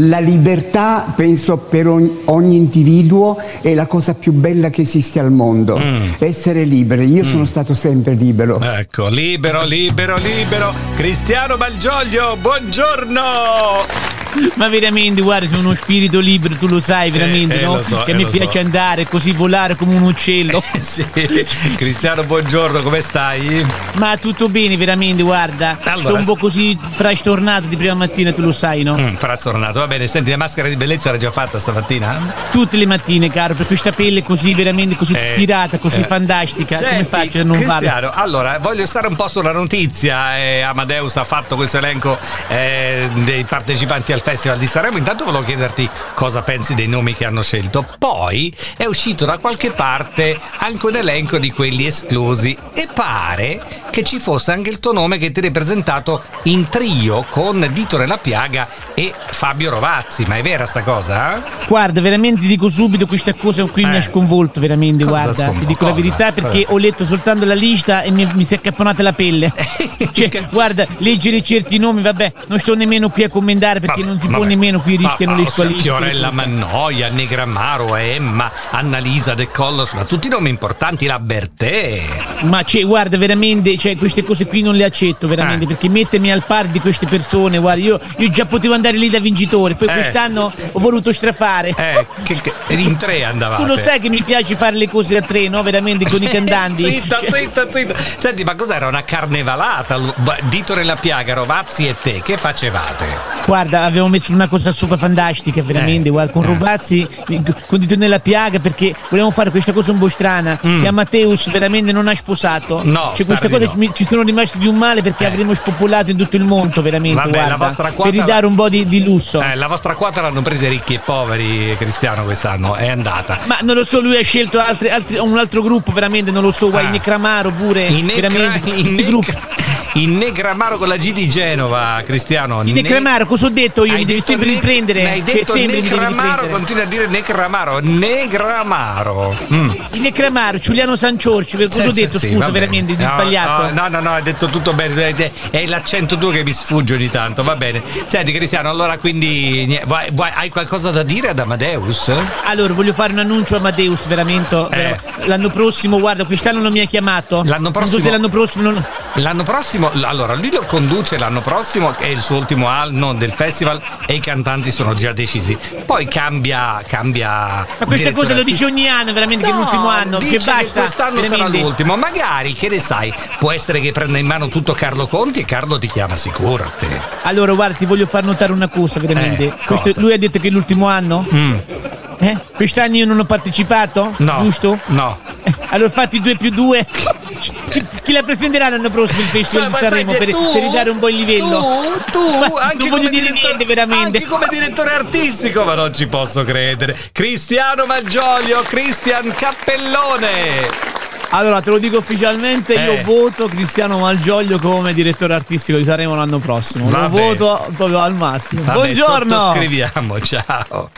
La libertà, penso, per ogni, ogni individuo è la cosa più bella che esiste al mondo. Mm. Essere liberi. Io sono stato sempre libero. Ecco, libero, libero, libero. Cristiano Malgioglio, buongiorno! Ma veramente, guarda, sono uno spirito libero, tu lo sai veramente, eh, no? lo so, che eh, mi piace so. andare così, volare come un uccello. sì, Cristiano, buongiorno, come stai? Ma tutto bene, veramente, guarda. Allora, Sono un po' così frastornato di prima mattina, tu lo sai, no? Mm, frastornato, va bene. Senti, la maschera di bellezza l'hai già fatta stamattina? Tutte le mattine, caro, per questa pelle così, veramente così Eh, tirata, così eh. fantastica. Come Senti, faccio a non farlo? Cristiano, allora voglio stare un po' sulla notizia. eh, Amadeus ha fatto questo elenco eh, dei partecipanti al Festival di Sanremo. Intanto volevo chiederti cosa pensi dei nomi che hanno scelto. Poi è uscito da qualche parte anche un elenco di quelli esclusi e pare che ci fosse anche il tuo nome che ti hai presentato in trio con Dito nella Piaga e Fabio Rovazzi. Ma è vera sta cosa? eh? Guarda, veramente dico subito, questa cosa qui mi Eh. ha sconvolto, veramente, Cosa guarda. Ti dico la Cosa? verità perché Cosa? ho letto soltanto la lista e mi, mi si è accapponata la pelle. cioè, guarda, leggere certi nomi, vabbè, non sto nemmeno qui a commentare perché non si può nemmeno qui rischiano Ma- le squalifiche. Fiorella Mannoia, Negramaro, Emma, Annalisa De Collos, ma tutti nomi importanti, la Bertè. Ma cioè, guarda, veramente, cioè, queste cose qui non le accetto, veramente, Eh. perché mettermi al pari di queste persone, guarda, io, io già potevo andare lì da vincitore, poi Eh. quest'anno ho voluto strafare. Eh, che, che- in tre andavate. Tu lo sai che mi piace fare le cose a tre, no? Veramente con i cantanti. zitta, Cioè, zitta, zitta. Senti, ma cos'era una carnevalata? Dito nella piaga, Rovazzi e te, che facevate? Guarda, avevo messo una cosa super fantastica, veramente, Eh, guarda, con eh. Rovazzi, con Dito nella piaga, perché volevamo fare questa cosa un po' strana, che a Matteus veramente non ha sposato. Mm. No, Cioè, di cose no. ci sono rimasti di un male perché Eh. avremmo spopolato in tutto il mondo, veramente, Vabbè, la guarda, vostra quota- per ridare un po' di, di lusso. Eh, la vostra quota l'hanno presa ricchi e poveri, Cristiano, quest'anno. È andata. Ma non lo so, lui ha scelto altri- altri- un altro gruppo, veramente, non lo so, guarda, Ah. Necramaro pure, In, Negra- veramente, i gruppi. In Negramaro con la G di Genova, Cristiano. In Necramaro, cosa ho detto io? Hai Mi devi sempre Ne- riprendere. Hai detto riprendere. continua a dire Necramaro. Negramaro. Mm. In Necramaro, Giuliano Sanciorci, per cosa Sì, ho sì, detto? sì, Scusa, bene. veramente, di No, sbagliato. No, no, no, hai detto tutto bene. È- l'accento tuo che mi sfugge ogni tanto, va bene. Senti, Cristiano, allora quindi vuoi- vuoi- hai qualcosa da dire ad Amadeus? Allora, voglio fare un annuncio a Amadeus, veramente. Eh. L'anno prossimo, guarda, quest'anno non mi ha chiamato. L'anno prossimo- l'anno prossimo non... L'anno prossimo, allora lui lo conduce l'anno prossimo, è il suo ultimo anno del festival e i cantanti sono già decisi. Poi cambia, cambia. Ma questa direttore cosa lo dice ogni anno, veramente, che è No, l'ultimo anno. dice Che basta. quest'anno sarà l'ultimo. Magari, che ne sai, può essere che prenda in mano tutto Carlo Conti e Carlo ti chiama sicuro a te. Allora, guarda, ti voglio far notare una cosa, veramente. Eh, Questo- lui ha detto che è l'ultimo anno? Mm, Eh? Quest'anno io non ho partecipato? no. Giusto? No. Eh, allora fatti due più due. Chi, la presenterà l'anno prossimo il Festival Cioè, di Sanremo per, tu- per ridare un po' il livello? Tu, tu, anche non come voglio dire direttore- niente, veramente. Anche come direttore artistico, ma non ci posso credere. Cristiano Maggiolio, Cristian Cappellone. Allora, te lo dico ufficialmente, Eh. io voto Cristiano Malgioglio come direttore artistico di Sanremo l'anno prossimo. Va lo voto proprio al massimo. Vabbè, Buongiorno! sottoscriviamo, ciao.